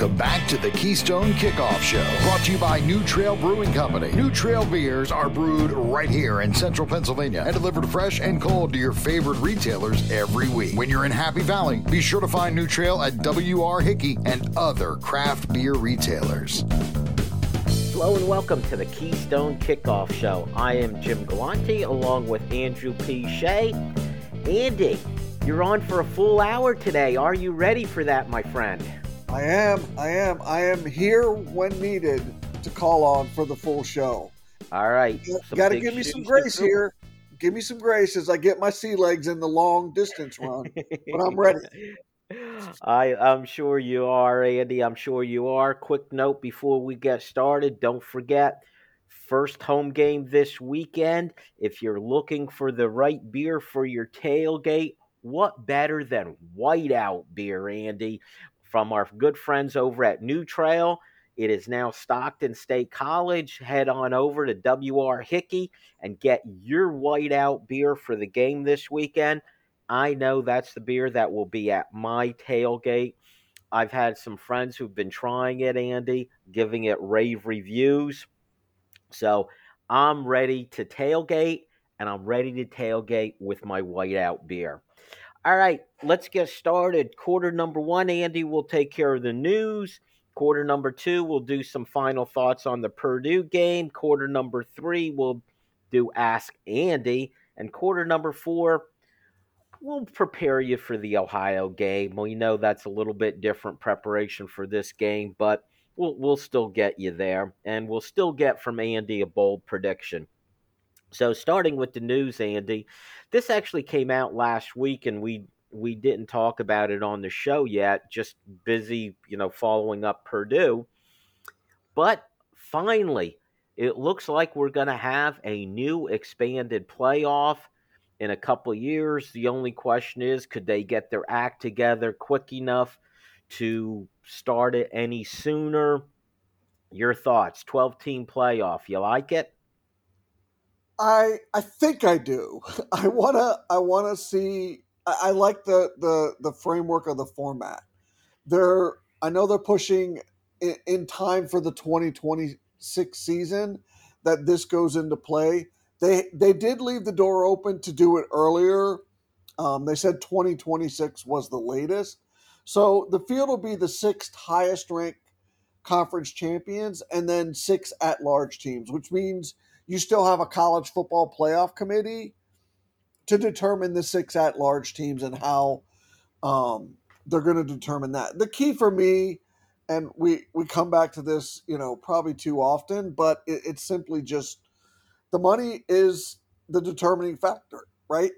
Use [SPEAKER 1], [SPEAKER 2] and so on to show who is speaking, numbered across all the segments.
[SPEAKER 1] Welcome back to the Keystone Kickoff Show, brought to you by New Trail Brewing Company. New Trail beers are brewed right here in central Pennsylvania and delivered fresh and cold to your favorite retailers every week. When you're in Happy Valley, be sure to find New Trail at W.R. Hickey and other craft beer retailers.
[SPEAKER 2] Hello and welcome to the Keystone Kickoff Show. I am Jim Galante along with Andrew P. Shea. Andy, you're on for a full hour today. Are you ready for that, my friend?
[SPEAKER 3] I am. I am. I am here when needed to call on for the full show.
[SPEAKER 2] All right.
[SPEAKER 3] Got to give me some grace here. Give me some grace as I get my sea legs in the long distance run. but I'm ready.
[SPEAKER 2] I, I'm sure you are, Andy. I'm sure you are. Quick note before we get started don't forget, first home game this weekend. If you're looking for the right beer for your tailgate, what better than whiteout beer, Andy? From our good friends over at New Trail. It is now Stockton State College. Head on over to WR Hickey and get your whiteout beer for the game this weekend. I know that's the beer that will be at my tailgate. I've had some friends who've been trying it, Andy, giving it rave reviews. So I'm ready to tailgate, and I'm ready to tailgate with my whiteout beer. All right, let's get started. Quarter number one, Andy will take care of the news. Quarter number two, we'll do some final thoughts on the Purdue game. Quarter number three, we'll do Ask Andy. And quarter number four, we'll prepare you for the Ohio game. We know that's a little bit different preparation for this game, but we'll, we'll still get you there. And we'll still get from Andy a bold prediction. So, starting with the news, Andy, this actually came out last week, and we we didn't talk about it on the show yet. Just busy, you know, following up Purdue. But finally, it looks like we're going to have a new expanded playoff in a couple years. The only question is, could they get their act together quick enough to start it any sooner? Your thoughts? Twelve team playoff. You like it?
[SPEAKER 3] I I think I do. I wanna I wanna see. I, I like the the the framework of the format. They're I know they're pushing in, in time for the 2026 season that this goes into play. They they did leave the door open to do it earlier. Um, they said 2026 was the latest. So the field will be the sixth highest ranked conference champions and then six at large teams, which means you still have a college football playoff committee to determine the six at large teams and how um, they're going to determine that. The key for me, and we we come back to this, you know, probably too often, but it, it's simply just the money is the determining factor, right?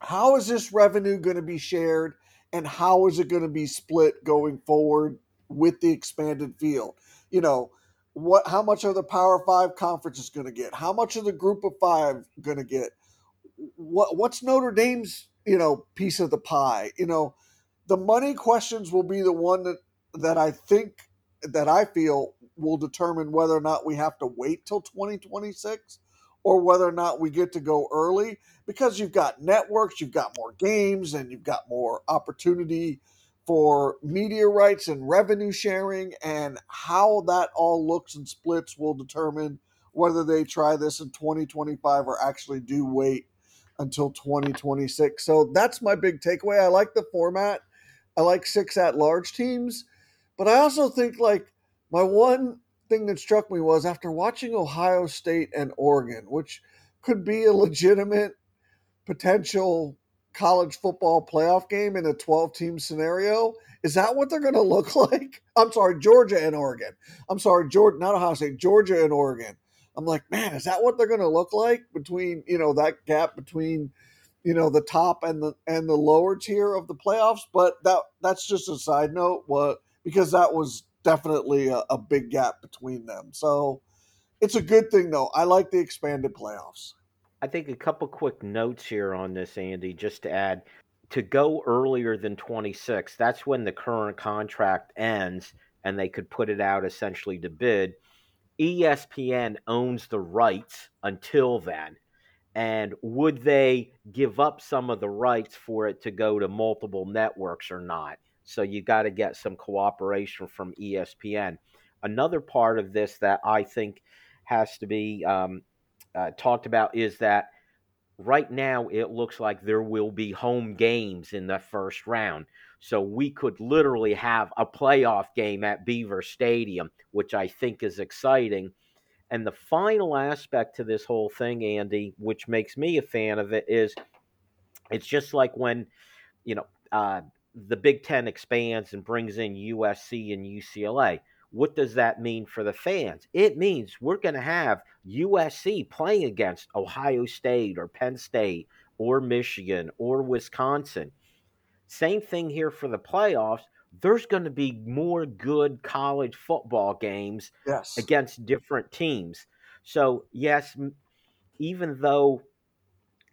[SPEAKER 3] How is this revenue going to be shared, and how is it going to be split going forward with the expanded field? You know, what how much are the Power Five conferences going to get? How much are the Group of Five going to get? What what's Notre Dame's you know piece of the pie? You know, the money questions will be the one that that I think that I feel will determine whether or not we have to wait till 2026 or whether or not we get to go early because you've got networks, you've got more games, and you've got more opportunity for media rights and revenue sharing, and how that all looks and splits will determine whether they try this in 2025 or actually do wait until 2026. So that's my big takeaway. I like the format. I like six at large teams, but I also think like my one thing that struck me was after watching Ohio State and Oregon, which could be a legitimate potential college football playoff game in a 12 team scenario. Is that what they're going to look like? I'm sorry, Georgia and Oregon. I'm sorry, Georgia, not Ohio State, Georgia and Oregon. I'm like, man, is that what they're going to look like between, you know, that gap between, you know, the top and the and the lower tier of the playoffs? But that that's just a side note, what because that was definitely a, a big gap between them. So it's a good thing though. I like the expanded playoffs.
[SPEAKER 2] I think a couple quick notes here on this, Andy, just to add. To go earlier than 26, that's when the current contract ends and they could put it out essentially to bid. ESPN owns the rights until then. And would they give up some of the rights for it to go to multiple networks or not? So you got to get some cooperation from ESPN. Another part of this that I think has to be um, uh, talked about is that right now it looks like there will be home games in the first round. So we could literally have a playoff game at Beaver Stadium, which I think is exciting. And the final aspect to this whole thing, Andy, which makes me a fan of it, is it's just like when, you know, uh, the Big Ten expands and brings in USC and UCLA. What does that mean for the fans? It means we're going to have USC playing against Ohio State or Penn State or Michigan or Wisconsin. Same thing here for the playoffs. There's going to be more good college football games
[SPEAKER 3] yes.
[SPEAKER 2] against different teams. So, yes, even though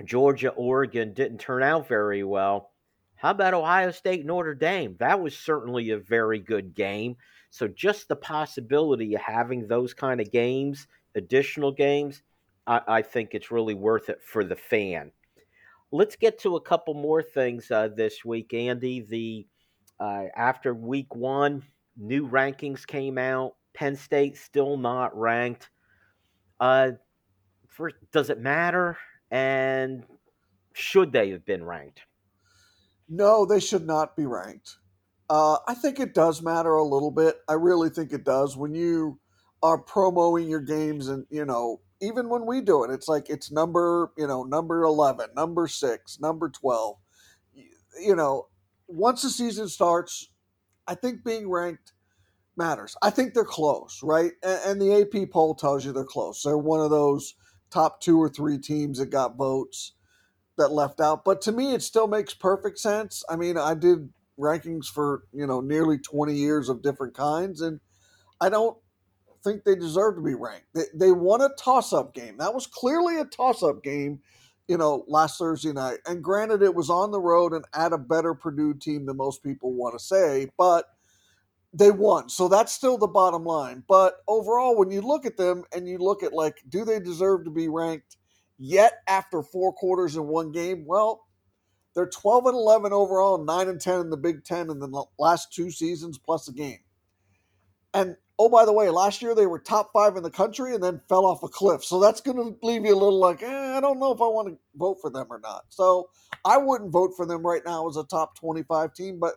[SPEAKER 2] Georgia, Oregon didn't turn out very well, how about Ohio State, Notre Dame? That was certainly a very good game. So just the possibility of having those kind of games, additional games, I, I think it's really worth it for the fan. Let's get to a couple more things uh, this week, Andy. The uh, after week one, new rankings came out. Penn State still not ranked. Uh, for, does it matter? And should they have been ranked?
[SPEAKER 3] No, they should not be ranked. Uh, I think it does matter a little bit. I really think it does when you are promoting your games, and you know, even when we do it, it's like it's number, you know, number eleven, number six, number twelve. You know, once the season starts, I think being ranked matters. I think they're close, right? And, and the AP poll tells you they're close. They're one of those top two or three teams that got votes that left out. But to me, it still makes perfect sense. I mean, I did rankings for you know nearly 20 years of different kinds and i don't think they deserve to be ranked. They, they won a toss-up game. That was clearly a toss-up game you know last thursday night. And granted it was on the road and at a better purdue team than most people want to say but they won. So that's still the bottom line. But overall when you look at them and you look at like do they deserve to be ranked yet after four quarters in one game? Well they're 12 and 11 overall, 9 and 10 in the Big Ten in the last two seasons plus a game. And oh, by the way, last year they were top five in the country and then fell off a cliff. So that's going to leave you a little like, eh, I don't know if I want to vote for them or not. So I wouldn't vote for them right now as a top 25 team, but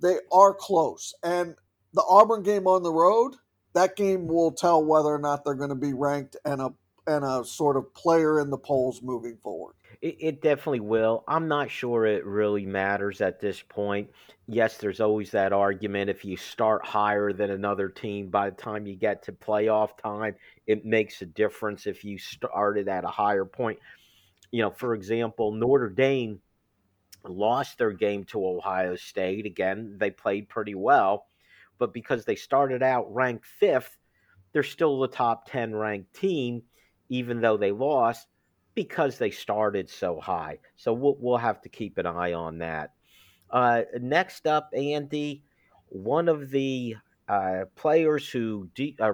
[SPEAKER 3] they are close. And the Auburn game on the road, that game will tell whether or not they're going to be ranked and a and a sort of player in the polls moving forward.
[SPEAKER 2] It, it definitely will. I'm not sure it really matters at this point. Yes, there's always that argument. If you start higher than another team, by the time you get to playoff time, it makes a difference if you started at a higher point. You know, for example, Notre Dame lost their game to Ohio State. Again, they played pretty well, but because they started out ranked fifth, they're still the top 10 ranked team, even though they lost because they started so high. So we'll, we'll have to keep an eye on that. Uh, next up, Andy, one of the uh, players who de- uh,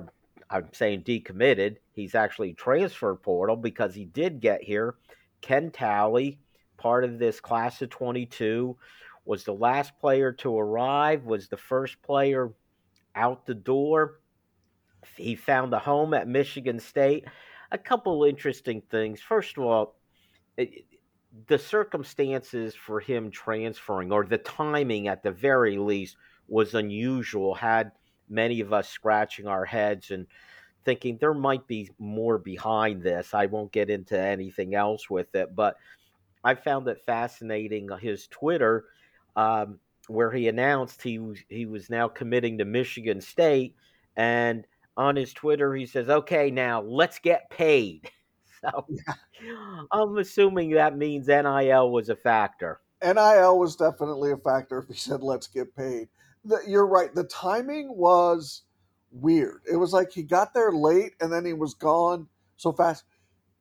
[SPEAKER 2] I'm saying decommitted. He's actually transfer portal because he did get here. Ken Talley, part of this class of 22, was the last player to arrive. Was the first player out the door. He found a home at Michigan State a couple interesting things. First of all, it, the circumstances for him transferring, or the timing at the very least, was unusual. Had many of us scratching our heads and thinking there might be more behind this. I won't get into anything else with it, but I found it fascinating uh, his Twitter, um, where he announced he he was now committing to Michigan State, and on his Twitter, he says, "Okay, now let's get paid." So yeah. I'm assuming that means NIL was a factor.
[SPEAKER 3] NIL was definitely a factor if he said, "Let's get paid." The, you're right. The timing was weird. It was like he got there late and then he was gone so fast.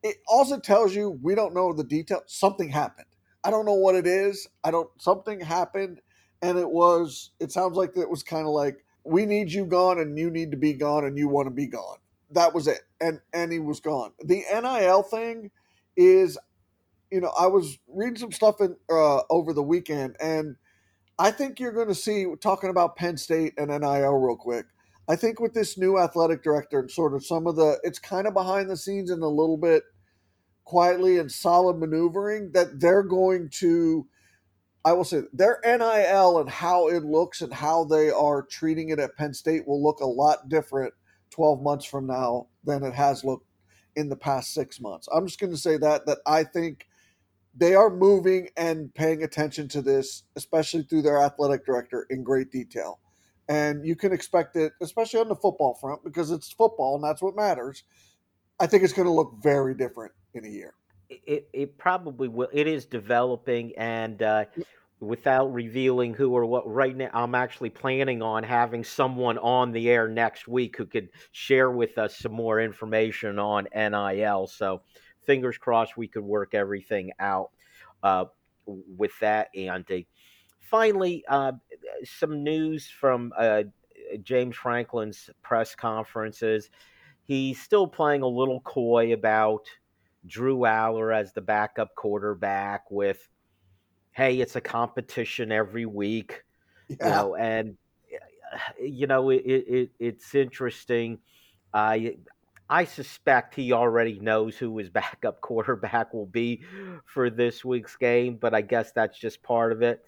[SPEAKER 3] It also tells you we don't know the detail. Something happened. I don't know what it is. I don't. Something happened, and it was. It sounds like it was kind of like we need you gone and you need to be gone and you want to be gone. That was it. And and he was gone. The NIL thing is you know, I was reading some stuff in uh, over the weekend and I think you're going to see, talking about Penn State and NIL real quick, I think with this new athletic director and sort of some of the, it's kind of behind the scenes and a little bit quietly and solid maneuvering that they're going to, I will say, their NIL and how it looks and how they are treating it at Penn State will look a lot different 12 months from now than it has looked in the past six months. I'm just going to say that, that I think they are moving and paying attention to this, especially through their athletic director, in great detail. And you can expect it, especially on the football front, because it's football and that's what matters. I think it's going to look very different in a year.
[SPEAKER 2] It, it probably will. It is developing, and uh, without revealing who or what, right now, I'm actually planning on having someone on the air next week who could share with us some more information on NIL. So, fingers crossed we could work everything out uh, with that, Andy. Finally, uh, some news from uh, James Franklin's press conferences. He's still playing a little coy about Drew Allar as the backup quarterback with, hey, it's a competition every week. Yeah. You know, and you know it, it, it's interesting. I I suspect he already knows who his backup quarterback will be for this week's game, but I guess that's just part of it.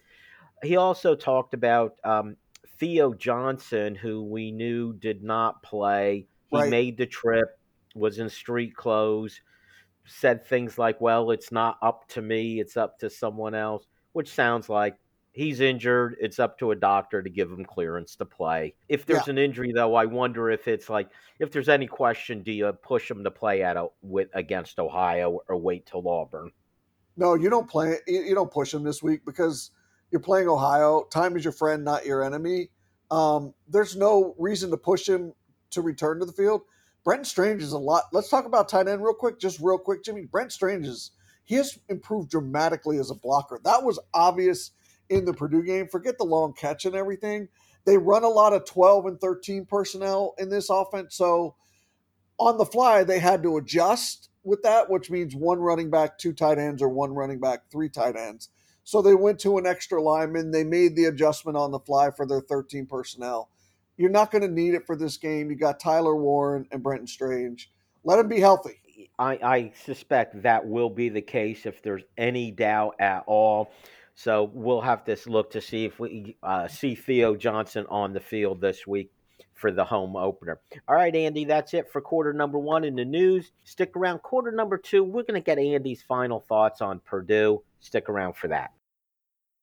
[SPEAKER 2] He also talked about um, Theo Johnson, who we knew did not play. He right. made the trip, was in street clothes, said things like, Well, it's not up to me, it's up to someone else, which sounds like he's injured. It's up to a doctor to give him clearance to play. If there's yeah. an injury, though, I wonder if it's like if there's any question, do you push him to play at a, with against Ohio or wait till Auburn?
[SPEAKER 3] No, you don't play. You don't push him this week because you're playing Ohio. Time is your friend, not your enemy. Um, there's no reason to push him to return to the field. Brent Strange is a lot. Let's talk about tight end real quick, just real quick, Jimmy. Brent Strange is he has improved dramatically as a blocker. That was obvious in the Purdue game. Forget the long catch and everything. They run a lot of 12 and 13 personnel in this offense. So on the fly, they had to adjust with that, which means one running back, two tight ends, or one running back, three tight ends. So they went to an extra lineman. They made the adjustment on the fly for their 13 personnel. You're not going to need it for this game. You got Tyler Warren and Brenton Strange. Let them be healthy.
[SPEAKER 2] I, I suspect that will be the case if there's any doubt at all. So we'll have to look to see if we uh, see Theo Johnson on the field this week for the home opener. All right, Andy, that's it for quarter number one in the news. Stick around. Quarter number two, we're going to get Andy's final thoughts on Purdue. Stick around for that.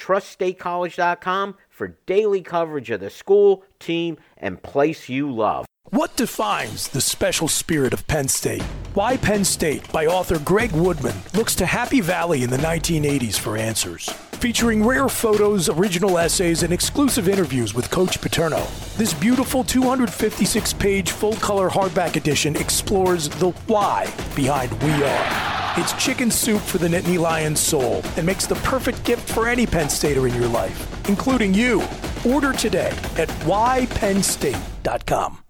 [SPEAKER 2] Trust statecollege.com for daily coverage of the school, team, and place you love.
[SPEAKER 4] What defines the special spirit of Penn State? Why Penn State by author Greg Woodman looks to Happy Valley in the 1980s for answers featuring rare photos, original essays, and exclusive interviews with Coach Paterno. This beautiful 256 page full color hardback edition explores the why behind We Are. It's chicken soup for the Nittany Lions soul and makes the perfect gift for any Penn Stater in your life, including you. Order today at whypennstate.com.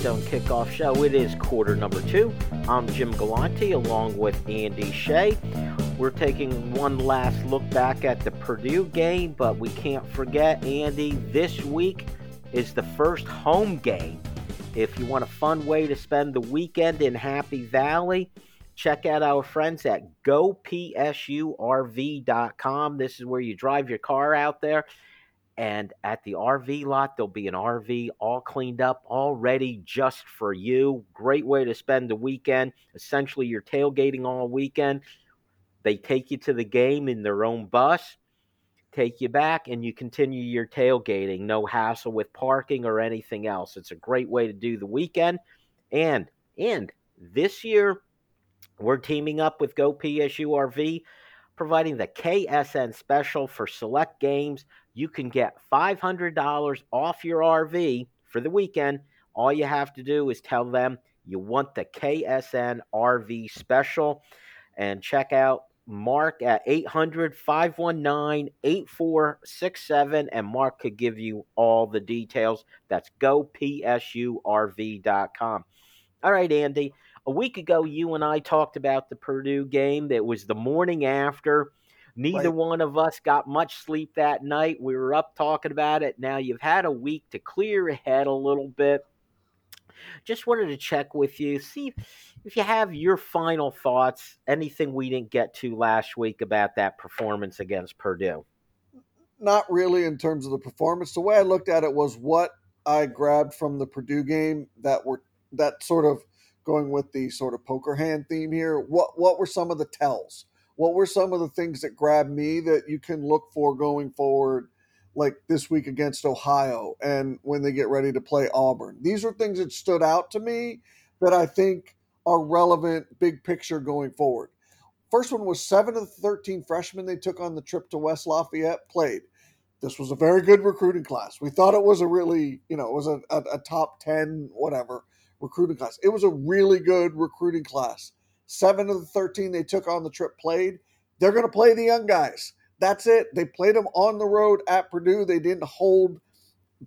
[SPEAKER 2] Kickoff Show. It is quarter number two. I'm Jim Galante along with Andy Shea. We're taking one last look back at the Purdue game, but we can't forget, Andy, this week is the first home game. If you want a fun way to spend the weekend in Happy Valley, check out our friends at gopsurv.com. This is where you drive your car out there. And at the RV lot, there'll be an RV all cleaned up, all ready just for you. Great way to spend the weekend. Essentially, you're tailgating all weekend. They take you to the game in their own bus, take you back, and you continue your tailgating. No hassle with parking or anything else. It's a great way to do the weekend. And and this year, we're teaming up with Go RV, providing the KSN special for select games. You can get $500 off your RV for the weekend. All you have to do is tell them you want the KSN RV special and check out Mark at 800 519 8467, and Mark could give you all the details. That's gopsurv.com. All right, Andy. A week ago, you and I talked about the Purdue game. That was the morning after. Neither right. one of us got much sleep that night. We were up talking about it. Now you've had a week to clear your head a little bit. Just wanted to check with you, see if you have your final thoughts, anything we didn't get to last week about that performance against Purdue.
[SPEAKER 3] Not really in terms of the performance. The way I looked at it was what I grabbed from the Purdue game that were that sort of going with the sort of poker hand theme here. What what were some of the tells? What were some of the things that grabbed me that you can look for going forward like this week against Ohio and when they get ready to play Auburn. These are things that stood out to me that I think are relevant big picture going forward. First one was seven of the 13 freshmen they took on the trip to West Lafayette played. This was a very good recruiting class. We thought it was a really, you know, it was a, a, a top 10, whatever, recruiting class. It was a really good recruiting class. Seven of the 13 they took on the trip played. They're going to play the young guys that's it. They played them on the road at Purdue. They didn't hold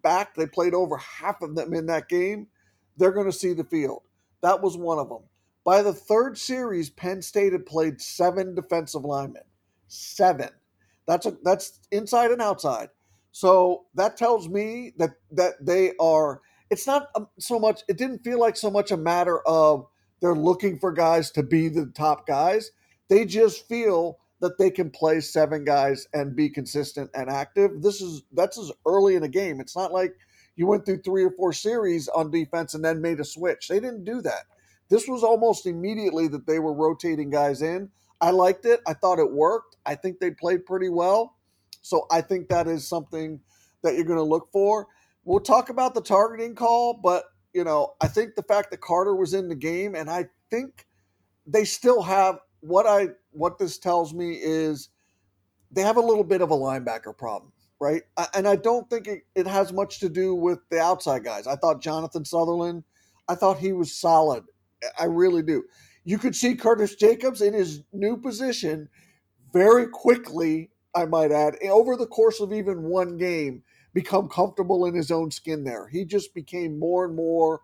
[SPEAKER 3] back. They played over half of them in that game. They're going to see the field. That was one of them. By the third series, Penn State had played seven defensive linemen. Seven. That's a that's inside and outside. So that tells me that that they are. It's not um, so much. It didn't feel like so much a matter of they're looking for guys to be the top guys. They just feel that they can play seven guys and be consistent and active. This is that's as early in a game. It's not like you went through three or four series on defense and then made a switch. They didn't do that. This was almost immediately that they were rotating guys in. I liked it. I thought it worked. I think they played pretty well. So I think that is something that you're going to look for. We'll talk about the targeting call, but you know, I think the fact that Carter was in the game and I think they still have what I what this tells me is they have a little bit of a linebacker problem, right? And I don't think it, it has much to do with the outside guys. I thought Jonathan Sutherland, I thought he was solid. I really do. You could see Curtis Jacobs in his new position very quickly, I might add, over the course of even one game, become comfortable in his own skin there. He just became more and more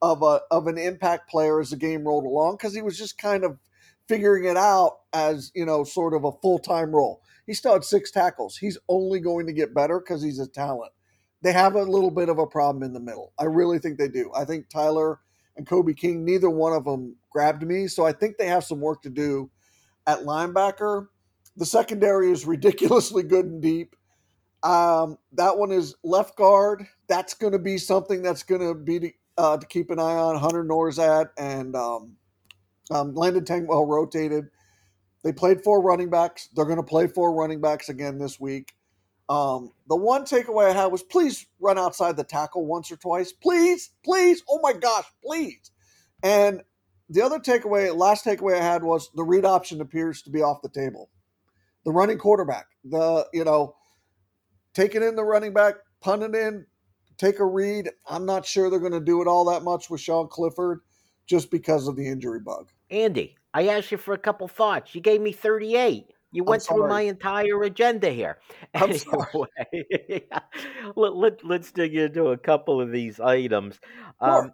[SPEAKER 3] of a of an impact player as the game rolled along because he was just kind of – figuring it out as you know sort of a full-time role. He still had six tackles. He's only going to get better because he's a talent. They have a little bit of a problem in the middle. I really think they do. I think tyler and kobe king neither one of them grabbed me so i think they have some work to do at linebacker. The secondary is ridiculously good and deep um, that one is left guard that's going to be something that's going to be uh, to keep an eye on hunter Nourzad and um, um, Landon Tengwall rotated. They played four running backs. They're going to play four running backs again this week. Um, the one takeaway I had was please run outside the tackle once or twice. Please, please. Oh my gosh, please. And the other takeaway, last takeaway I had was the read option appears to be off the table. The running quarterback, the, you know, taking in the running back punt it in, take a read. I'm not sure they're going to do it all that much with Sean Clifford just because of the injury bug.
[SPEAKER 2] Andy, I asked you for a couple thoughts. You gave me 38. You went through my entire agenda here.
[SPEAKER 3] I'm anyway,
[SPEAKER 2] let, let, let's dig into a couple of these items.
[SPEAKER 3] Sure.
[SPEAKER 2] Um,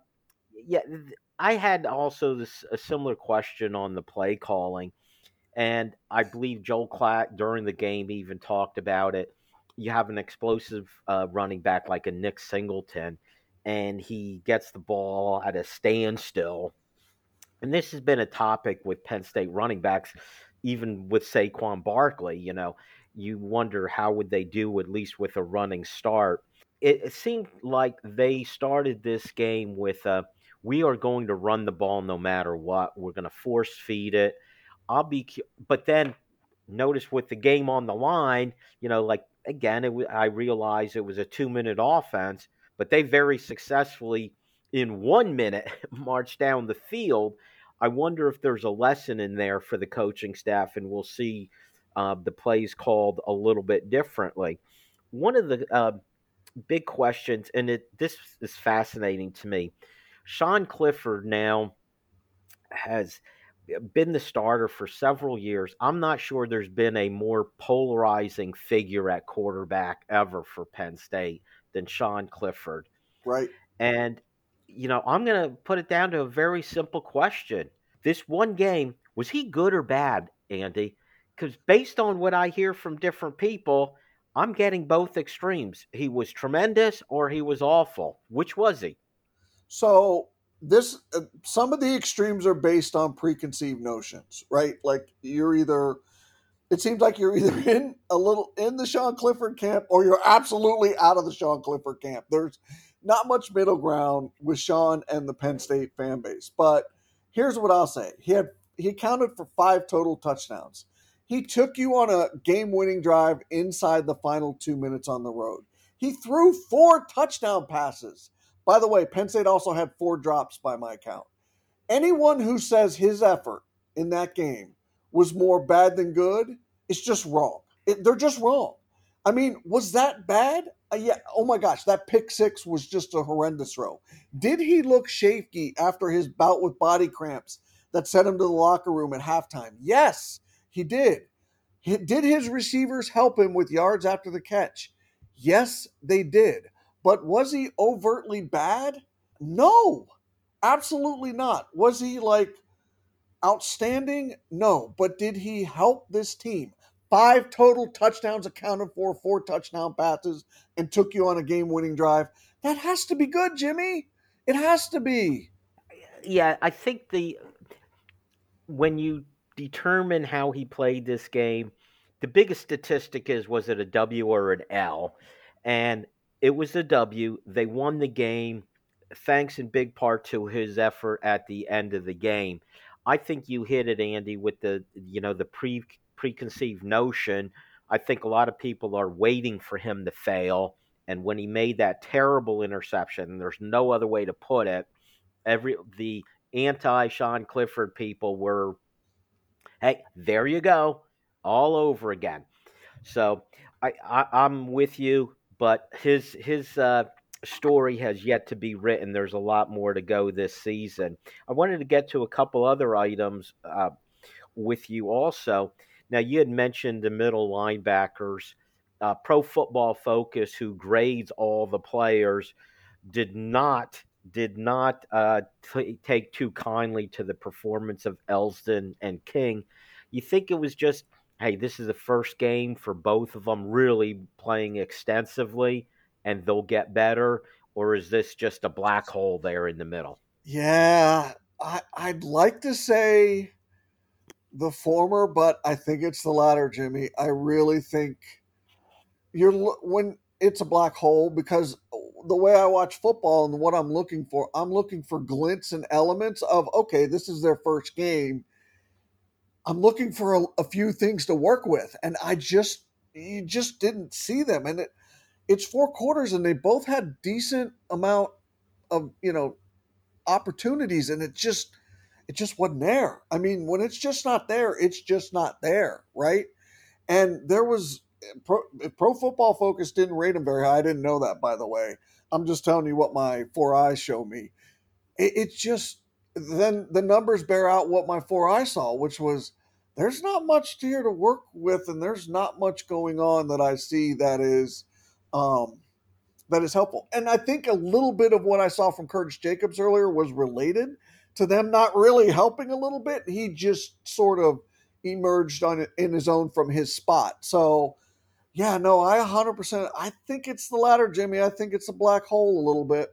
[SPEAKER 2] yeah, I had also this a similar question on the play calling, and I believe Joel Klatt during the game even talked about it. You have an explosive uh, running back like a Nick Singleton, and he gets the ball at a standstill. And this has been a topic with Penn State running backs even with Saquon Barkley, you know, you wonder how would they do at least with a running start. It, it seemed like they started this game with uh, we are going to run the ball no matter what. We're going to force feed it. I'll be, but then notice with the game on the line, you know, like again, it, I realized it was a two minute offense, but they very successfully in one minute marched down the field I wonder if there's a lesson in there for the coaching staff, and we'll see uh, the plays called a little bit differently. One of the uh, big questions, and it, this is fascinating to me. Sean Clifford now has been the starter for several years. I'm not sure there's been a more polarizing figure at quarterback ever for Penn State than Sean Clifford.
[SPEAKER 3] Right.
[SPEAKER 2] And you know, I'm going to put it down to a very simple question. This one game, was he good or bad, Andy? Because based on what I hear from different people, I'm getting both extremes. He was tremendous or he was awful. Which was he?
[SPEAKER 3] So this uh, some of the extremes are based on preconceived notions, right? Like you're either it seems like you're either in a little in the Sean Clifford camp or you're absolutely out of the Sean Clifford camp. There's not much middle ground with Sean and the Penn State fan base. But here's what I'll say: he had he accounted for five total touchdowns. He took you on a game-winning drive inside the final two minutes on the road. He threw four touchdown passes. By the way, Penn State also had four drops by my count. Anyone who says his effort in that game was more bad than good is just wrong. It, they're just wrong. I mean, was that bad? Uh, yeah. Oh my gosh, that pick six was just a horrendous throw. Did he look shaky after his bout with body cramps that sent him to the locker room at halftime? Yes, he did. He, did his receivers help him with yards after the catch? Yes, they did. But was he overtly bad? No, absolutely not. Was he like outstanding? No. But did he help this team? Five total touchdowns accounted for, four touchdown passes, and took you on a game winning drive. That has to be good, Jimmy. It has to be.
[SPEAKER 2] Yeah, I think the when you determine how he played this game, the biggest statistic is was it a W or an L? And it was a W. They won the game thanks in big part to his effort at the end of the game. I think you hit it, Andy, with the you know the pre preconceived notion. I think a lot of people are waiting for him to fail. And when he made that terrible interception, there's no other way to put it. Every the anti Sean Clifford people were, hey, there you go, all over again. So I, I am with you, but his his uh, story has yet to be written. There's a lot more to go this season. I wanted to get to a couple other items uh, with you also. Now, you had mentioned the middle linebackers. Uh, Pro Football Focus, who grades all the players, did not did not uh, t- take too kindly to the performance of Elsdon and King. You think it was just, hey, this is the first game for both of them really playing extensively, and they'll get better, or is this just a black hole there in the middle?
[SPEAKER 3] Yeah, I, I'd like to say the former, but I think it's the latter, Jimmy. I really think you're when it's a black hole because the way I watch football and what I'm looking for, I'm looking for glints and elements of okay, this is their first game. I'm looking for a, a few things to work with, and I just you just didn't see them. And it, it's four quarters, and they both had decent amount of you know opportunities, and it just it just wasn't there. I mean, when it's just not there, it's just not there, right? And there was Pro, Pro Football Focus didn't rate him very high. I didn't know that, by the way. I'm just telling you what my four eyes show me. It, it's just then the numbers bear out what my four eyes saw, which was there's not much here to work with, and there's not much going on that I see that is um, that is helpful. And I think a little bit of what I saw from Curtis Jacobs earlier was related to them not really helping a little bit. He just sort of emerged on in his own from his spot. So, yeah, no, I 100%. I think it's the latter, Jimmy. I think it's a black hole a little bit.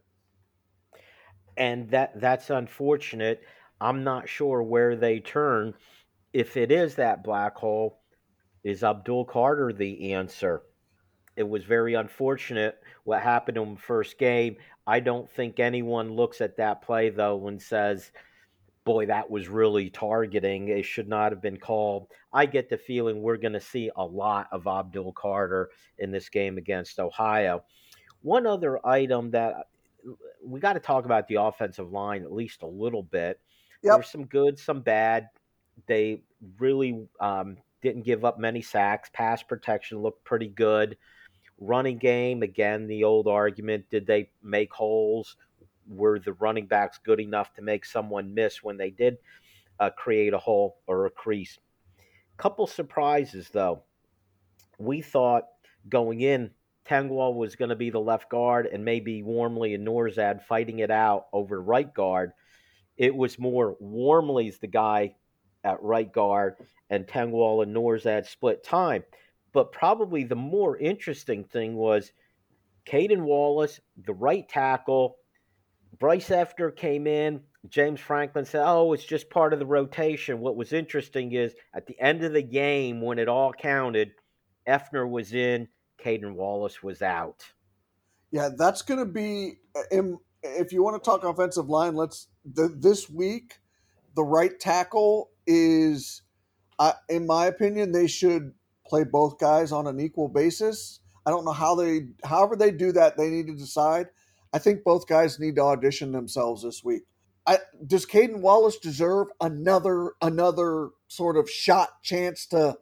[SPEAKER 2] And that that's unfortunate. I'm not sure where they turn. If it is that black hole, is Abdul Carter the answer? It was very unfortunate what happened in the first game. I don't think anyone looks at that play though and says, boy, that was really targeting. It should not have been called. I get the feeling we're going to see a lot of Abdul Carter in this game against Ohio. One other item that we got to talk about the offensive line at least a little bit. Yep. There's some good, some bad. They really um, didn't give up many sacks. Pass protection looked pretty good. Running game, again, the old argument did they make holes? Were the running backs good enough to make someone miss when they did uh, create a hole or a crease? Couple surprises, though. We thought going in, Tengwall was going to be the left guard and maybe Wormley and Nourzad fighting it out over right guard. It was more Wormley's the guy at right guard and Tengwall and Nourzad split time. But probably the more interesting thing was Caden Wallace, the right tackle. Bryce Effner came in. James Franklin said, Oh, it's just part of the rotation. What was interesting is at the end of the game, when it all counted, Effner was in, Caden Wallace was out.
[SPEAKER 3] Yeah, that's going to be, uh, if you want to talk offensive line, let's, this week, the right tackle is, uh, in my opinion, they should play both guys on an equal basis. I don't know how they, however they do that, they need to decide. I think both guys need to audition themselves this week. I, does Caden Wallace deserve another another sort of shot chance to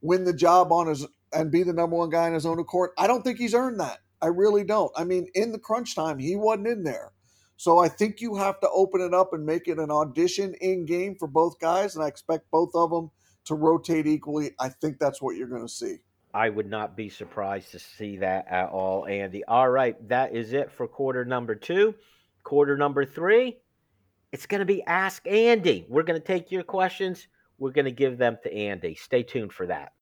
[SPEAKER 3] win the job on his and be the number one guy in his own accord? I don't think he's earned that. I really don't. I mean, in the crunch time, he wasn't in there. So I think you have to open it up and make it an audition in game for both guys, and I expect both of them to rotate equally, I think that's what you're going to see.
[SPEAKER 2] I would not be surprised to see that at all, Andy. All right, that is it for quarter number two. Quarter number three, it's going to be Ask Andy. We're going to take your questions, we're going to give them to Andy. Stay tuned for that.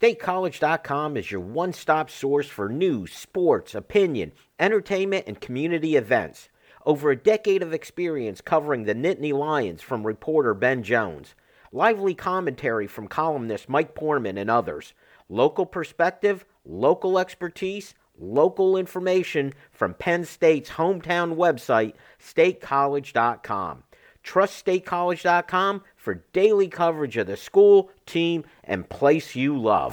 [SPEAKER 2] StateCollege.com is your one stop source for news, sports, opinion, entertainment, and community events. Over a decade of experience covering the Nittany Lions from reporter Ben Jones lively commentary from columnist Mike Poorman and others, local perspective, local expertise, local information from Penn State's hometown website, statecollege.com. Trust statecollege.com for daily coverage of the school, team, and place you love.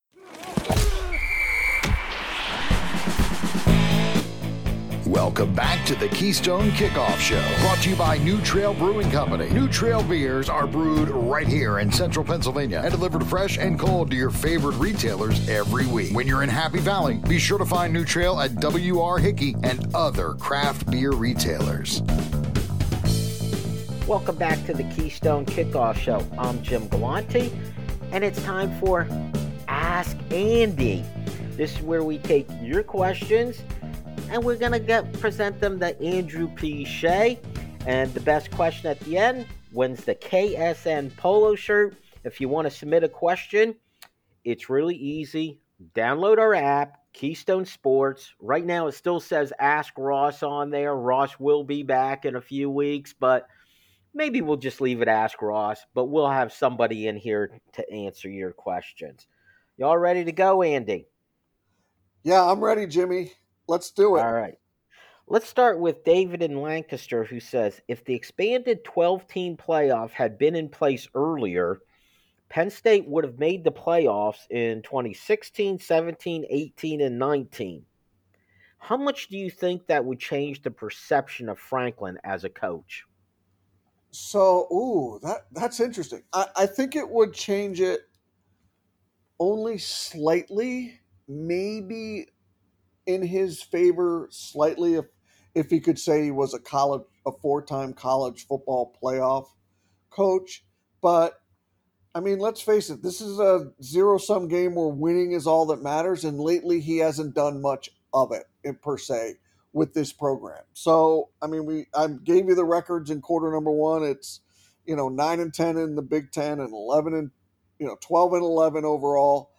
[SPEAKER 1] Welcome back to the Keystone Kickoff Show, brought to you by New Trail Brewing Company. New Trail beers are brewed right here in central Pennsylvania and delivered fresh and cold to your favorite retailers every week. When you're in Happy Valley, be sure to find New Trail at W.R. Hickey and other craft beer retailers.
[SPEAKER 2] Welcome back to the Keystone Kickoff Show. I'm Jim Galante, and it's time for Ask Andy. This is where we take your questions and we're to get present them to Andrew P. Shea. And the best question at the end wins the KSN polo shirt. If you want to submit a question, it's really easy. Download our app, Keystone Sports. Right now, it still says Ask Ross on there. Ross will be back in a few weeks, but maybe we'll just leave it Ask Ross. But we'll have somebody in here to answer your questions. Y'all ready to go, Andy?
[SPEAKER 3] Yeah, I'm ready, Jimmy. Let's do it.
[SPEAKER 2] All right. Let's start with David in Lancaster, who says if the expanded 12 team playoff had been in place earlier, Penn State would have made the playoffs in 2016, 17, 18, and 19. How much do you think that would change the perception of Franklin as a coach?
[SPEAKER 3] So, ooh, that that's interesting. I, I think it would change it only slightly, maybe in his favor slightly if if he could say he was a college a four-time college football playoff coach. But i mean let's face it this is a zero-sum game where winning is all that matters and lately he hasn't done much of it in, per se with this program. So i mean we i gave you the records in quarter number one. It's you know 9 and 10 in the big 10 and 11 and you know 12 and 11 overall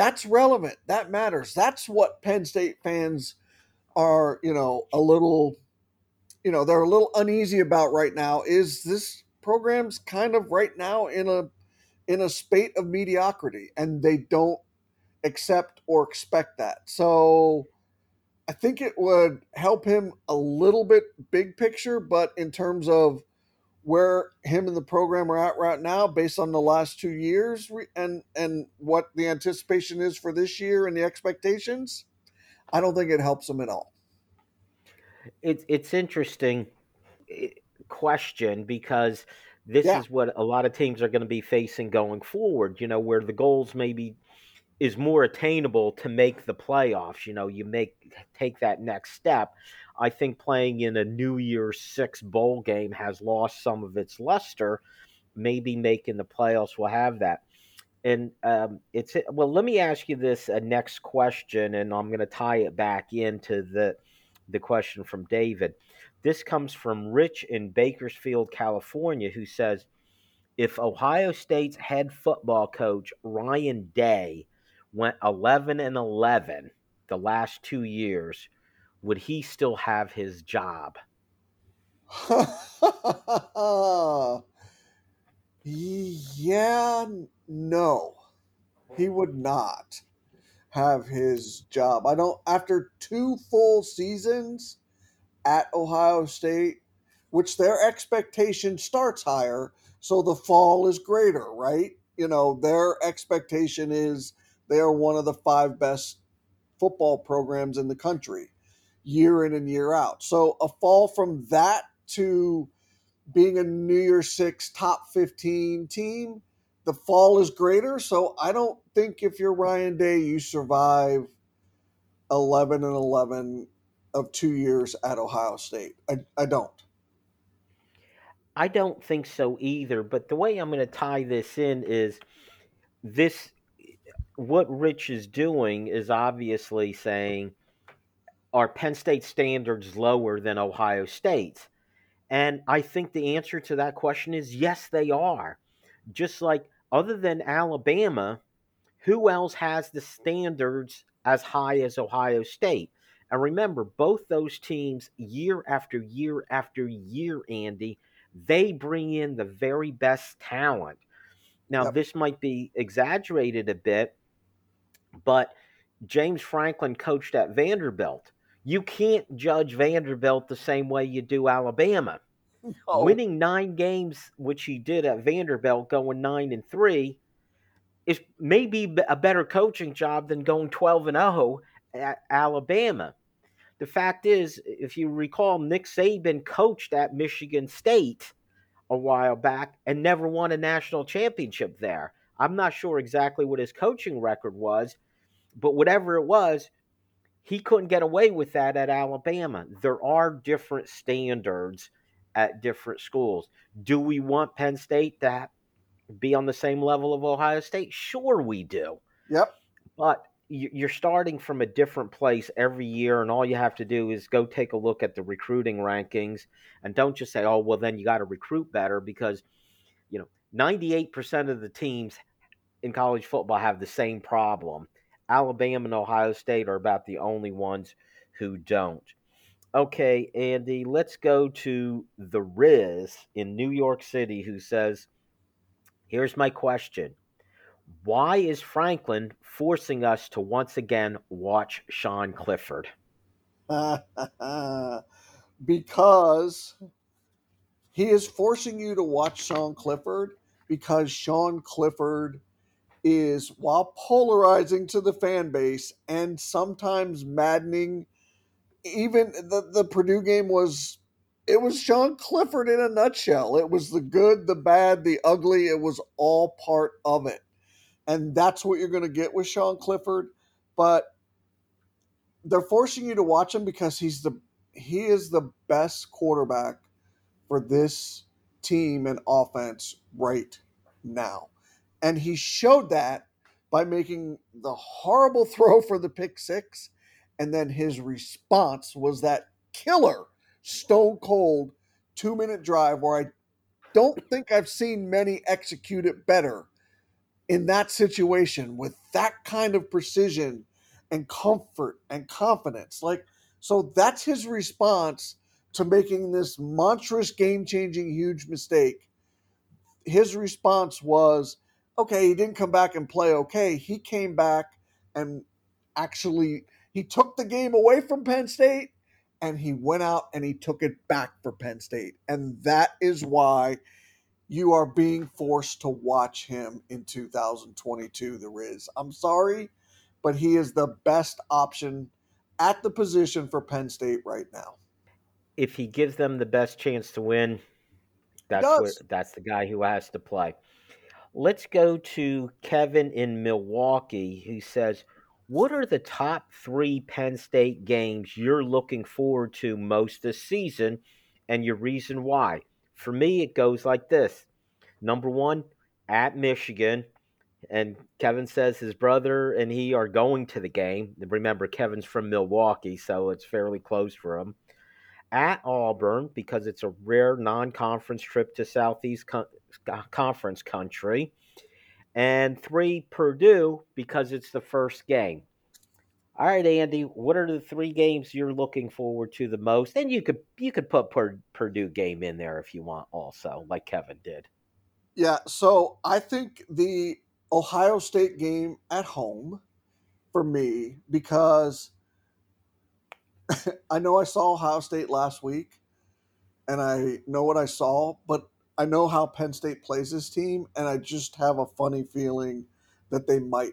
[SPEAKER 3] that's relevant. That matters. That's what Penn State fans are, you know, a little, you know, they're a little uneasy about right now. Is this program's kind of right now in a in a spate of mediocrity, and they don't accept or expect that. So I think it would help him a little bit big picture, but in terms of where him and the program are at right now based on the last two years and and what the anticipation is for this year and the expectations i don't think it helps him at all
[SPEAKER 2] it's it's interesting eh, question because this yeah. is what a lot of teams are going to be facing going forward you know where the goals maybe is more attainable to make the playoffs you know you make take that next step I think playing in a New Year's Six bowl game has lost some of its luster. Maybe making the playoffs will have that. And um, it's well. Let me ask you this uh, next question, and I'm going to tie it back into the the question from David. This comes from Rich in Bakersfield, California, who says, "If Ohio State's head football coach Ryan Day went 11 and 11 the last two years." Would he still have his job?
[SPEAKER 3] yeah, no. He would not have his job. I don't after two full seasons at Ohio State, which their expectation starts higher, so the fall is greater, right? You know, their expectation is they are one of the five best football programs in the country year in and year out. So a fall from that to being a New Year's Six top 15 team, the fall is greater. So I don't think if you're Ryan Day, you survive 11 and 11 of two years at Ohio State. I, I don't.
[SPEAKER 2] I don't think so either. But the way I'm going to tie this in is this what Rich is doing is obviously saying are Penn State standards lower than Ohio State's? And I think the answer to that question is yes, they are. Just like other than Alabama, who else has the standards as high as Ohio State? And remember, both those teams, year after year after year, Andy, they bring in the very best talent. Now, yep. this might be exaggerated a bit, but James Franklin coached at Vanderbilt. You can't judge Vanderbilt the same way you do Alabama. No. Winning nine games, which he did at Vanderbilt, going nine and three, is maybe a better coaching job than going twelve and zero oh at Alabama. the fact is, if you recall, Nick Saban coached at Michigan State a while back and never won a national championship there. I'm not sure exactly what his coaching record was, but whatever it was, he couldn't get away with that at Alabama. There are different standards at different schools. Do we want Penn State to be on the same level of Ohio State? Sure, we do.
[SPEAKER 3] Yep.
[SPEAKER 2] But you're starting from a different place every year, and all you have to do is go take a look at the recruiting rankings, and don't just say, "Oh, well, then you got to recruit better," because you know, 98% of the teams in college football have the same problem. Alabama and Ohio State are about the only ones who don't. Okay, Andy, let's go to the Riz in New York City who says, Here's my question. Why is Franklin forcing us to once again watch Sean Clifford?
[SPEAKER 3] because he is forcing you to watch Sean Clifford because Sean Clifford is, while polarizing to the fan base and sometimes maddening, even the, the Purdue game was it was Sean Clifford in a nutshell. It was the good, the bad, the ugly. It was all part of it. And that's what you're going to get with Sean Clifford. But they're forcing you to watch him because he's the he is the best quarterback for this team and offense right now. And he showed that by making the horrible throw for the pick six. And then his response was that killer, stone cold two minute drive where I don't think I've seen many execute it better in that situation with that kind of precision and comfort and confidence. Like, so that's his response to making this monstrous, game changing, huge mistake. His response was, okay, he didn't come back and play okay. He came back and actually he took the game away from Penn State and he went out and he took it back for Penn State. And that is why you are being forced to watch him in 2022, the Riz. I'm sorry, but he is the best option at the position for Penn State right now.
[SPEAKER 2] If he gives them the best chance to win, that's where, that's the guy who has to play. Let's go to Kevin in Milwaukee who says, What are the top three Penn State games you're looking forward to most this season and your reason why? For me, it goes like this Number one, at Michigan. And Kevin says his brother and he are going to the game. Remember, Kevin's from Milwaukee, so it's fairly close for him. At Auburn, because it's a rare non conference trip to Southeast uh, conference country, and three Purdue because it's the first game. All right, Andy, what are the three games you're looking forward to the most? And you could you could put Purdue game in there if you want, also, like Kevin did.
[SPEAKER 3] Yeah, so I think the Ohio State game at home for me because I know I saw Ohio State last week and I know what I saw, but I know how Penn State plays this team, and I just have a funny feeling that they might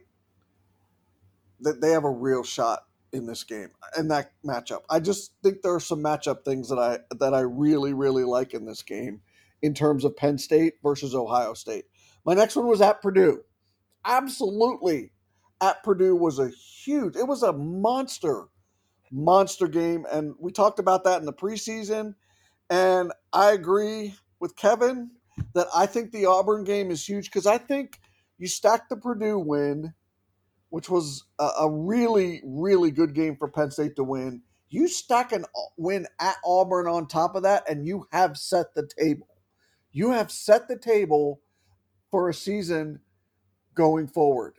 [SPEAKER 3] that they have a real shot in this game and that matchup. I just think there are some matchup things that I that I really really like in this game in terms of Penn State versus Ohio State. My next one was at Purdue. Absolutely, at Purdue was a huge. It was a monster, monster game, and we talked about that in the preseason. And I agree with Kevin that I think the Auburn game is huge because I think you stack the Purdue win, which was a, a, really, really good game for Penn State to win. You stack an uh, win at Auburn on top of that, and you have set the table. You have set the table for a season going forward.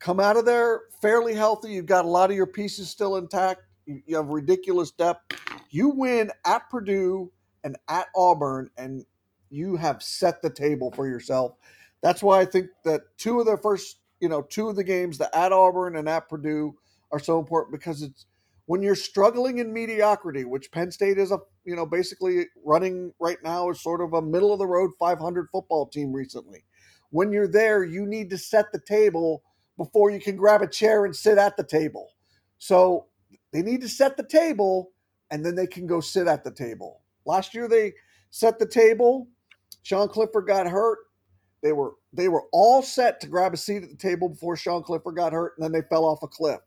[SPEAKER 3] Come out of there fairly healthy. You've got a lot of your pieces still intact. You have ridiculous depth. You win at Purdue and at Auburn, and you have set the table for yourself. That's why I think that two of the first, you know, two of the games, the at Auburn and at Purdue, are so important because it's when you're struggling in mediocrity, which Penn State is a, you know, basically running right now is sort of a middle of the road 500 football team recently. When you're there, you need to set the table before you can grab a chair and sit at the table. So They need to set the table and then they can go sit at the table. Last year they set the table. Sean Clifford got hurt. They were they were all set to grab a seat at the table before Sean Clifford got hurt, and then they fell off a cliff.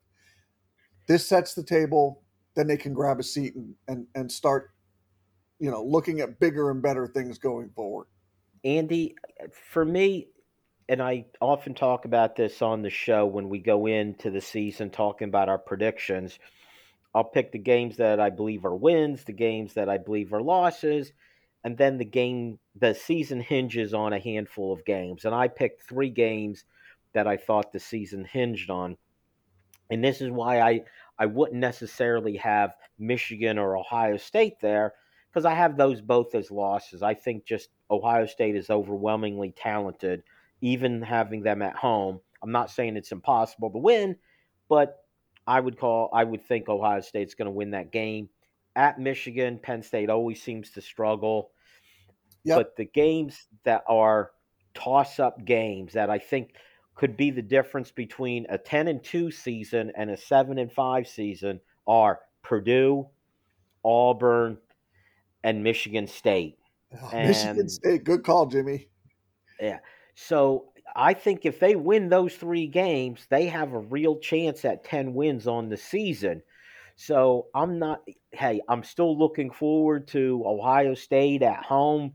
[SPEAKER 3] This sets the table, then they can grab a seat and, and, and start, you know, looking at bigger and better things going forward.
[SPEAKER 2] Andy, for me, and I often talk about this on the show when we go into the season talking about our predictions. I'll pick the games that I believe are wins, the games that I believe are losses, and then the game the season hinges on a handful of games. And I picked three games that I thought the season hinged on. And this is why I, I wouldn't necessarily have Michigan or Ohio State there, because I have those both as losses. I think just Ohio State is overwhelmingly talented, even having them at home. I'm not saying it's impossible to win, but I would call I would think Ohio State's going to win that game. At Michigan, Penn State always seems to struggle. Yep. But the games that are toss up games that I think could be the difference between a 10 and 2 season and a 7 and 5 season are Purdue, Auburn, and Michigan State.
[SPEAKER 3] Oh, and, Michigan State, good call, Jimmy.
[SPEAKER 2] Yeah. So I think if they win those three games, they have a real chance at 10 wins on the season. So I'm not, hey, I'm still looking forward to Ohio State at home.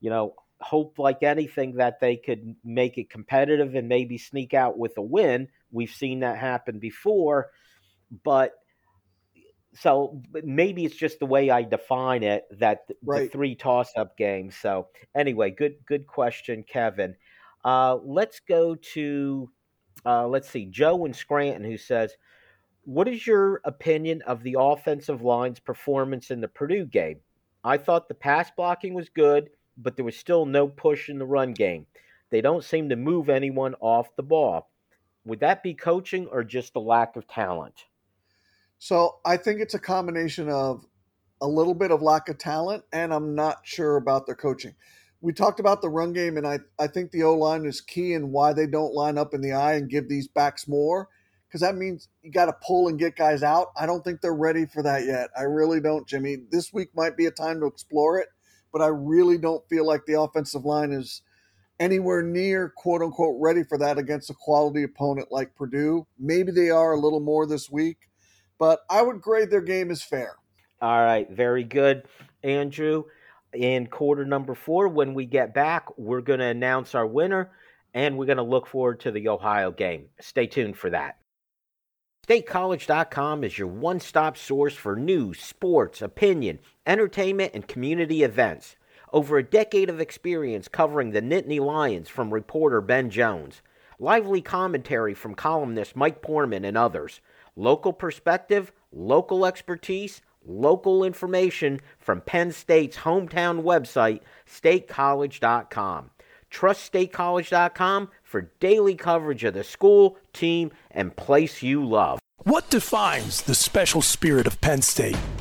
[SPEAKER 2] You know, hope like anything that they could make it competitive and maybe sneak out with a win. We've seen that happen before. But so maybe it's just the way I define it that right. the three toss up games. So anyway, good good question, Kevin. Uh, let's go to, uh, let's see, Joe in Scranton who says, What is your opinion of the offensive line's performance in the Purdue game? I thought the pass blocking was good, but there was still no push in the run game. They don't seem to move anyone off the ball. Would that be coaching or just a lack of talent?
[SPEAKER 3] So I think it's a combination of a little bit of lack of talent, and I'm not sure about their coaching we talked about the run game, and I, I think the O line is key in why they don't line up in the I and give these backs more because that means you got to pull and get guys out. I don't think they're ready for that yet. I really don't, Jimmy. This week might be a time to explore it, but I really don't feel like the offensive line is anywhere near quote unquote ready for that against a quality opponent like Purdue. Maybe they are a little more this week, but I would grade their game as fair.
[SPEAKER 2] All right, very good, Andrew in quarter number four. When we get back, we're going to announce our winner and we're going to look forward to the Ohio game. Stay tuned for that. StateCollege.com is your one stop source for news, sports, opinion, entertainment, and community events. Over a decade of experience covering the Nittany Lions from reporter Ben Jones. Lively commentary from columnist Mike Poorman and others. Local perspective, local expertise, local information from Penn State's hometown website, statecollege.com. Trust statecollege.com for daily coverage of the school, team, and place you love.
[SPEAKER 4] What defines the special spirit of Penn State?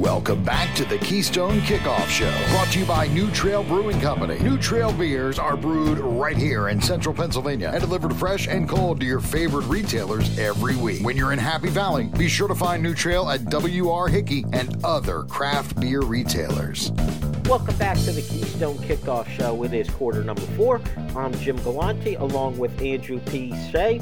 [SPEAKER 1] Welcome back to the Keystone Kickoff Show, brought to you by New Trail Brewing Company. New Trail beers are brewed right here in central Pennsylvania and delivered fresh and cold to your favorite retailers every week. When you're in Happy Valley, be sure to find New Trail at W.R. Hickey and other craft beer retailers.
[SPEAKER 2] Welcome back to the Keystone Kickoff Show. With It is quarter number four. I'm Jim Galante along with Andrew P. Shea.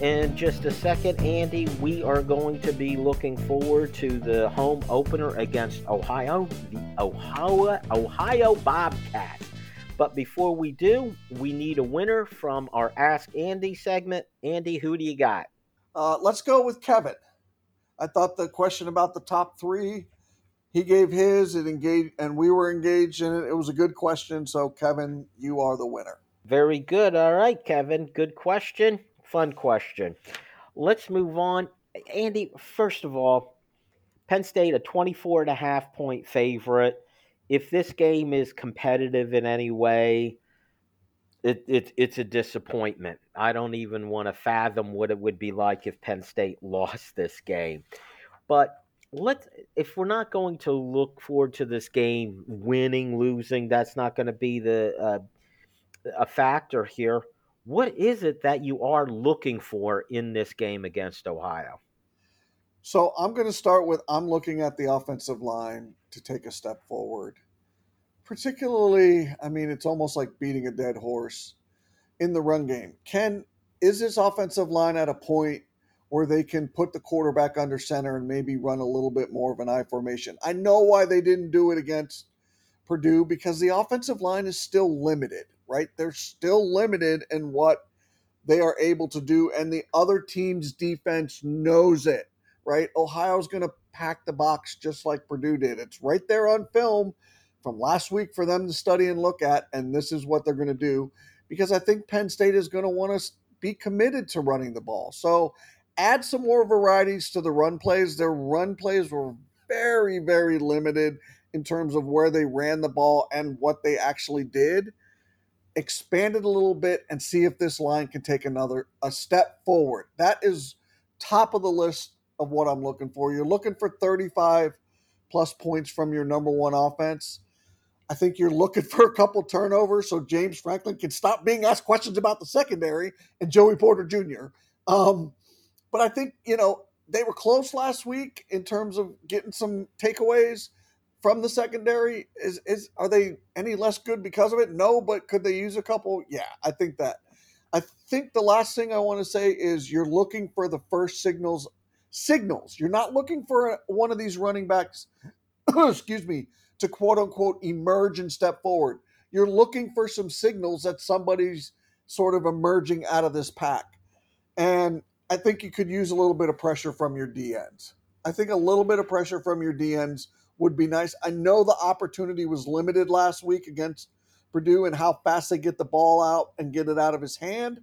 [SPEAKER 2] In just a second, Andy, we are going to be looking forward to the home opener against Ohio, the Ohio, Ohio Bobcats. But before we do, we need a winner from our Ask Andy segment. Andy, who do you got?
[SPEAKER 3] Uh, let's go with Kevin. I thought the question about the top three he gave his it engaged and we were engaged in it it was a good question so kevin you are the winner
[SPEAKER 2] very good all right kevin good question fun question let's move on andy first of all penn state a 24 and a half point favorite if this game is competitive in any way it, it, it's a disappointment. I don't even want to fathom what it would be like if Penn State lost this game. But let's if we're not going to look forward to this game winning losing that's not going to be the uh, a factor here what is it that you are looking for in this game against ohio?
[SPEAKER 3] So i'm going to start with i'm looking at the offensive line to take a step forward. Particularly i mean it's almost like beating a dead horse in the run game. Can is this offensive line at a point where they can put the quarterback under center and maybe run a little bit more of an I formation. I know why they didn't do it against Purdue because the offensive line is still limited, right? They're still limited in what they are able to do, and the other team's defense knows it, right? Ohio's going to pack the box just like Purdue did. It's right there on film from last week for them to study and look at, and this is what they're going to do because I think Penn State is going to want to be committed to running the ball. So add some more varieties to the run plays. Their run plays were very, very limited in terms of where they ran the ball and what they actually did. Expand it a little bit and see if this line can take another a step forward. That is top of the list of what I'm looking for. You're looking for 35 plus points from your number one offense. I think you're looking for a couple turnovers so James Franklin can stop being asked questions about the secondary and Joey Porter Jr. Um, but I think, you know, they were close last week in terms of getting some takeaways from the secondary. Is is are they any less good because of it? No, but could they use a couple? Yeah, I think that. I think the last thing I want to say is you're looking for the first signals signals. You're not looking for one of these running backs, excuse me, to quote unquote emerge and step forward. You're looking for some signals that somebody's sort of emerging out of this pack. And I think you could use a little bit of pressure from your DNs. I think a little bit of pressure from your DNs would be nice. I know the opportunity was limited last week against Purdue and how fast they get the ball out and get it out of his hand.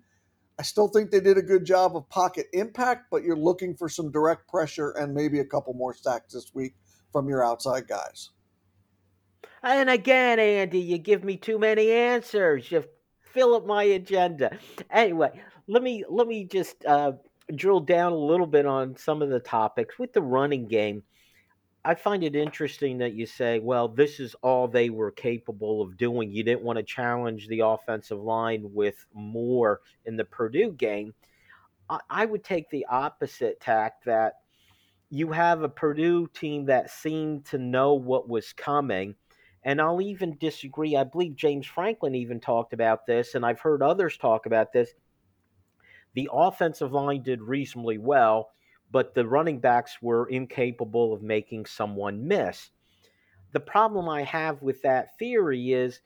[SPEAKER 3] I still think they did a good job of pocket impact, but you're looking for some direct pressure and maybe a couple more sacks this week from your outside guys.
[SPEAKER 2] And again, Andy, you give me too many answers. You fill up my agenda. Anyway, let me let me just uh, drill down a little bit on some of the topics with the running game. I find it interesting that you say, well, this is all they were capable of doing. You didn't want to challenge the offensive line with more in the Purdue game. I, would take the opposite tack that you have a Purdue team that seemed to know what was coming. And I'll even disagree. I believe James Franklin even talked about this, and I've heard others talk about this the offensive line did reasonably well, but the running backs were incapable of making someone miss. The problem I have with that theory is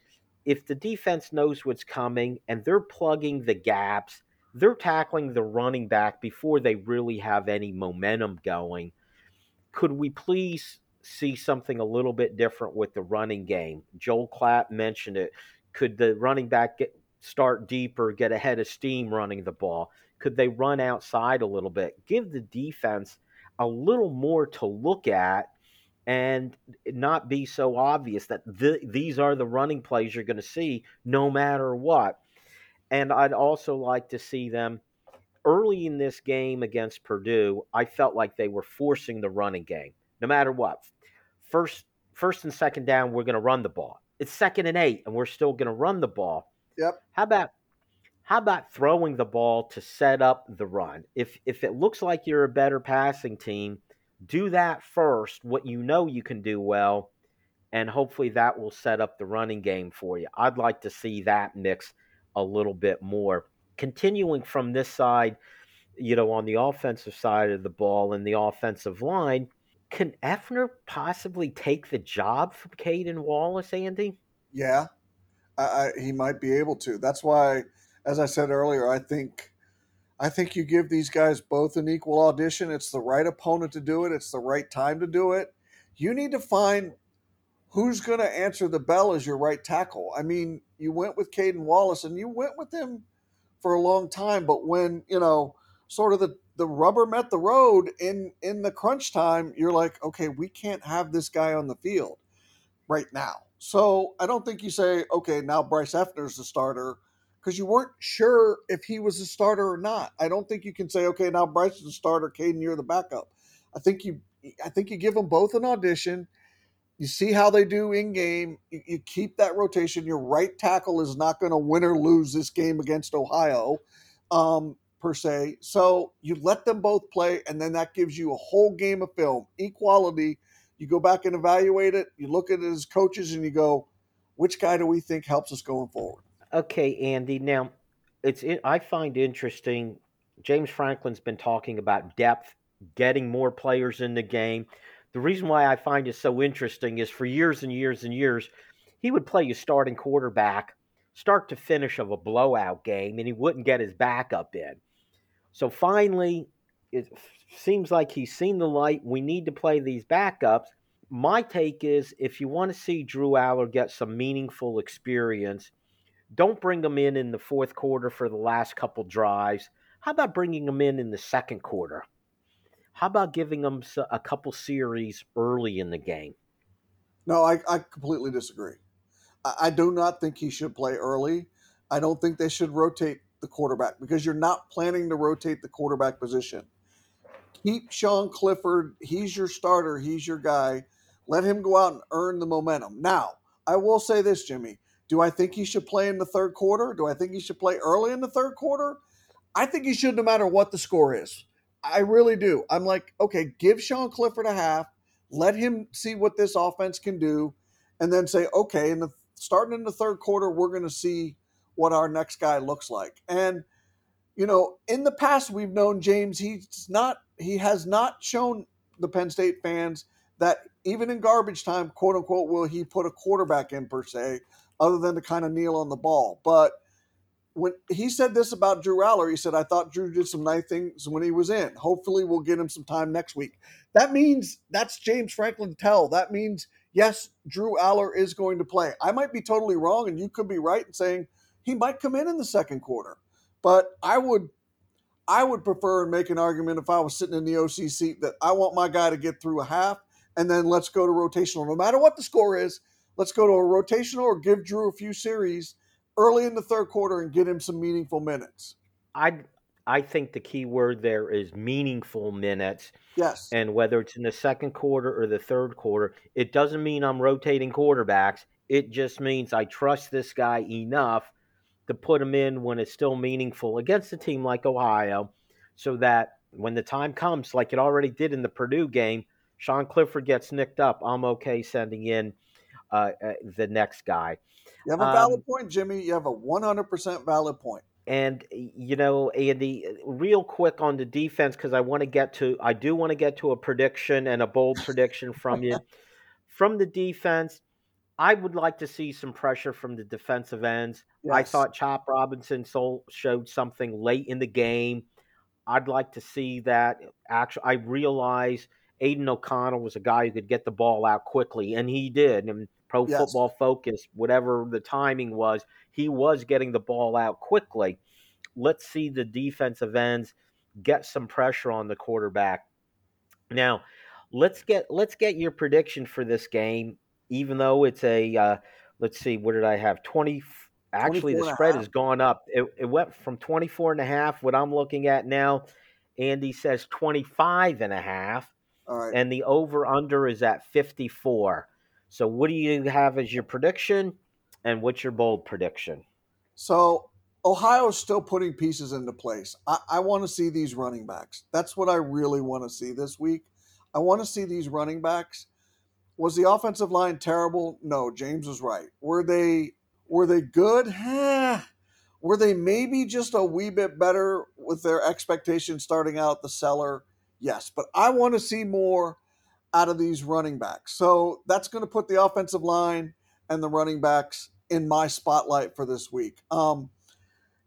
[SPEAKER 2] if the defense knows what's coming and they're plugging the gaps, they're tackling the running back before they really have any momentum going. Could we please see something a little bit different with the running game? Joel Clapp mentioned it. Could the running back get, start deeper, get ahead of steam running the ball? Could they run outside a little bit? Give the defense a little more to look at and not be so obvious that th- these are the running plays you're going to see no matter what. And I'd also like to see them early in this game against Purdue. I felt like they were forcing the running game no matter what. first first and second down, we're going to run the ball. It's second and eight, and we're still going to run the ball.
[SPEAKER 3] Yep.
[SPEAKER 2] How about how about throwing the ball to set up the run? If if it looks like you're a better passing team, do that first. What you know you can do well, and hopefully that will set up the running game for you. I'd like to see that mix a little bit more. Continuing from this side, you know, on the offensive side of the ball and the offensive line, can Effner possibly take the job from Caedan Wallace, Andy?
[SPEAKER 3] Yeah, I, I, he might be able to. That's why, as I said earlier, I think I think you give these guys both an equal audition. It's the right opponent to do it. It's the right time to do it. You need to find who's going to answer the bell as your right tackle. I mean, you went with Caedan Wallace and you went with him for a long time, but when, you know, sort of the, the rubber met the road in in the crunch time, you're like, okay, we can't have this guy on the field right now. So I don't think you say, okay, now Bryce Effner's the starter because you weren't sure if he was a starter or not. I don't think you can say, okay, now Bryce is the starter, Caedan, you're the backup. I think you I think you give them both an audition you see how they do in game. You, you, keep that rotation. Your right tackle is not going to win or lose this game against Ohio, um, per se. So you let them both play, and then that gives you a whole game of film, equality. You go back and evaluate it. You look at it as coaches, and you go, which guy do we think helps us going forward?
[SPEAKER 2] Okay, Andy. Now, it's I find interesting. James Franklin's been talking about depth, getting more players in the game the reason why I find it so interesting is for years and years and years, he would play you starting quarterback, start to finish of a blowout game, and he wouldn't get his backup in. So finally, it seems like he's seen the light. We need to play these backups. My take is if you want to see Drew Allar get some meaningful experience, don't bring them in in the fourth quarter for the last couple drives. How about bringing them in in the second quarter? How about giving them a couple series early in the game?
[SPEAKER 3] No, I, I completely disagree. I, I do not think he should play early. I don't think they should rotate the quarterback because you're not planning to rotate the quarterback position. Keep Sean Clifford. He's your starter. He's your guy. Let him go out and earn the momentum. Now, I will say this, Jimmy. Do I think he should play in the third quarter? Do I think he should play early in the third quarter? I think he should no matter what the score is. I really do. I'm like, okay, give Sean Clifford a half, let him see what this offense can do, and then say, okay, in the starting in the third quarter, we're going to see what our next guy looks like. And you know, in the past, we've known James. He's not. He has not shown the Penn State fans that even in garbage time, quote unquote, will he put a quarterback in per se, other than to kind of kneel on the ball. But when he said this about Drew Allar, he said, I thought Drew did some nice things when he was in. Hopefully, we'll get him some time next week. That means that's James Franklin tell. That means, yes, Drew Allar is going to play. I might be totally wrong, and you could be right in saying he might come in in the second quarter. But I would. I would prefer and make an argument if I was sitting in the OC seat that I want my guy to get through a half and then let's go to rotational. No matter what the score is, let's go to a rotational or give Drew a few series early in the third quarter and get him some meaningful minutes.
[SPEAKER 2] I I think the key word there is meaningful minutes.
[SPEAKER 3] Yes.
[SPEAKER 2] And whether it's in the second quarter or the third quarter, it doesn't mean I'm rotating quarterbacks. It just means I trust this guy enough to put him in when it's still meaningful against a team like Ohio so that when the time comes, like it already did in the Purdue game, Sean Clifford gets nicked up. I'm okay sending in uh, uh, the next guy.
[SPEAKER 3] You have a valid um, point, Jimmy. You have a 100% valid point.
[SPEAKER 2] And you know, Andy, real quick on the defense because I want to get to, I do want to get to a prediction and a bold prediction from you. From the defense, I would like to see some pressure from the defensive ends. Yes. I thought Chop Robinson showed something late in the game. I'd like to see that. Actually, I realize Aidan O'Connell was a guy who could get the ball out quickly, and he did. And Pro yes. Football Focus, whatever the timing was, he was getting the ball out quickly. Let's see the defensive ends get some pressure on the quarterback. Now, let's get let's get your prediction for this game. Even though it's a uh, let's see, what did I have? Twenty. Actually, the spread has gone up. It, it went from 24 and a half. What I'm looking at now, Andy says 25 and a half.
[SPEAKER 3] All right.
[SPEAKER 2] and the over under is at 54. So, what do you have as your prediction, and what's your bold prediction?
[SPEAKER 3] So Ohio's still putting pieces into place. I, I want to see these running backs. That's what I really want to see this week. I want to see these running backs. Was the offensive line terrible? No, James was right. Were they were they good? Eh. Were they maybe just a wee bit better with their expectations starting out the cellar? Yes, but I want to see more out of these running backs. So that's going to put the offensive line and the running backs in my spotlight for this week. Um,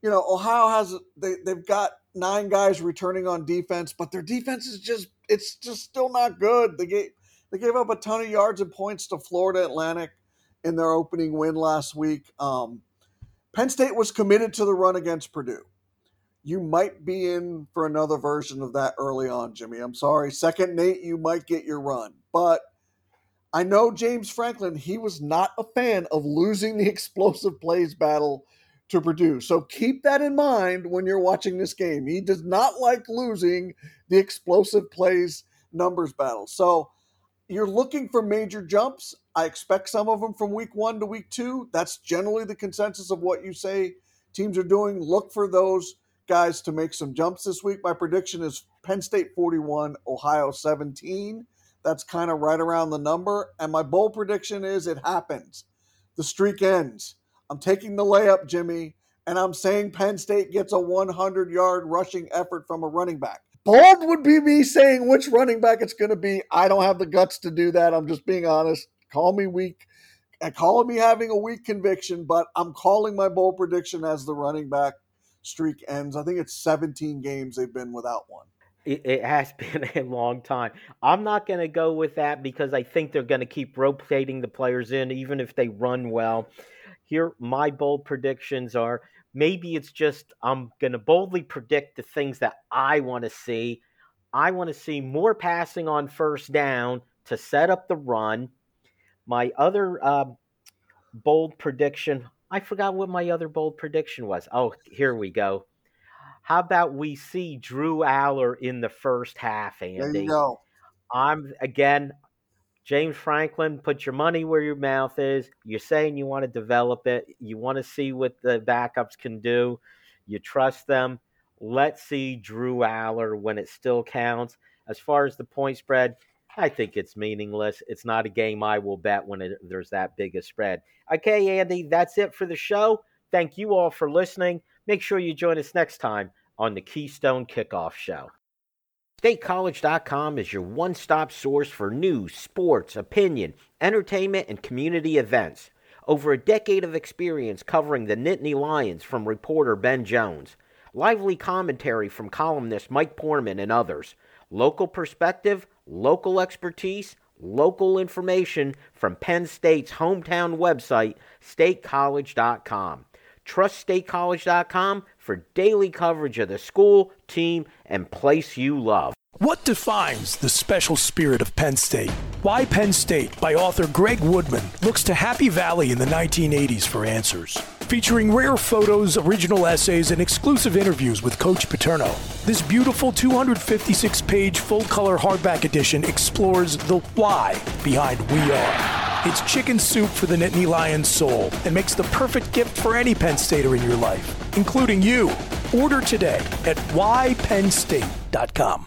[SPEAKER 3] you know, Ohio has they they've got nine guys returning on defense, but their defense is just it's just still not good. They gave they gave up a ton of yards and points to Florida Atlantic in their opening win last week. Um, Penn State was committed to the run against Purdue. You might be in for another version of that early on, Jimmy. I'm sorry. Second Nate, you might get your run. But I know James Franklin, he was not a fan of losing the explosive plays battle to Purdue. So keep that in mind when you're watching this game. He does not like losing the explosive plays numbers battle. So you're looking for major jumps. I expect some of them from week one to week two. That's generally the consensus of what you say teams are doing. Look for those guys to make some jumps this week. My prediction is Penn State 41, Ohio 17. That's kind of right around the number. And my bold prediction is it happens. The streak ends. I'm taking the layup, Jimmy, and I'm saying Penn State gets a 100 yard rushing effort from a running back. Bold would be me saying which running back it's going to be. I don't have the guts to do that. I'm just being honest. Call me weak. And call me having a weak conviction, but I'm calling my bold prediction as the running back streak ends. I think it's 17 games they've been without one.
[SPEAKER 2] It, has been a long time. I'm not going to go with that because I think they're going to keep rotating the players in, even if they run well. Here, my bold predictions are maybe it's just I'm going to boldly predict the things that I want to see. I want to see more passing on first down to set up the run. My other uh, bold prediction, I forgot what my other bold prediction was. Oh, here we go. How about we see Drew Allar in the first half, Andy?
[SPEAKER 3] There you go.
[SPEAKER 2] I'm again, James Franklin, put your money where your mouth is. You're saying you want to develop it. You want to see what the backups can do. You trust them. Let's see Drew Allar when it still counts. As far as the point spread, I think it's meaningless. It's not a game I will bet when it, there's that big a spread. Okay, Andy, that's it for the show. Thank you all for listening. Make sure you join us next time on the Keystone Kickoff Show. StateCollege.com is your one stop source for news, sports, opinion, entertainment, and community events. Over a decade of experience covering the Nittany Lions from reporter Ben Jones. Lively commentary from columnist Mike Poorman and others. Local perspective, local expertise, local information from Penn State's hometown website, statecollege.com. Trust statecollege.com for daily coverage of the school, team, and place you love.
[SPEAKER 4] What defines the special spirit of Penn State? Why Penn State by author Greg Woodman looks to Happy Valley in the 1980s for answers. Featuring rare photos, original essays, and exclusive interviews with Coach Paterno. This beautiful 256 page full color hardback edition explores the why behind We Are. It's chicken soup for the Nittany Lions soul and makes the perfect gift for any Penn Stater in your life, including you. Order today at ypennstate.com.